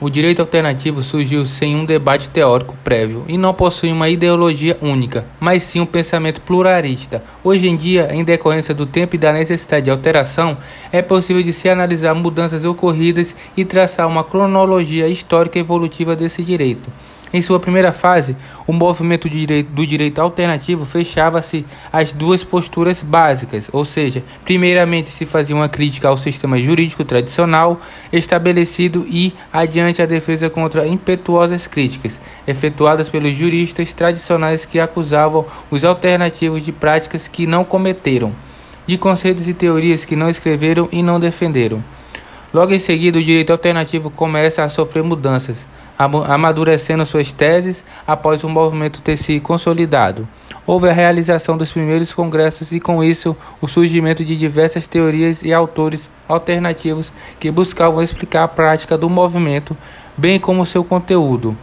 O direito alternativo surgiu sem um debate teórico prévio e não possui uma ideologia única, mas sim um pensamento pluralista. Hoje em dia, em decorrência do tempo e da necessidade de alteração, é possível de se analisar mudanças ocorridas e traçar uma cronologia histórica evolutiva desse direito. Em sua primeira fase, o movimento do direito alternativo fechava-se às duas posturas básicas, ou seja, primeiramente se fazia uma crítica ao sistema jurídico tradicional estabelecido e adiante a defesa contra impetuosas críticas efetuadas pelos juristas tradicionais que acusavam os alternativos de práticas que não cometeram, de conceitos e teorias que não escreveram e não defenderam. Logo em seguida, o direito alternativo começa a sofrer mudanças amadurecendo suas teses após o movimento ter se consolidado. Houve a realização dos primeiros congressos e, com isso, o surgimento de diversas teorias e autores alternativos que buscavam explicar a prática do movimento, bem como seu conteúdo.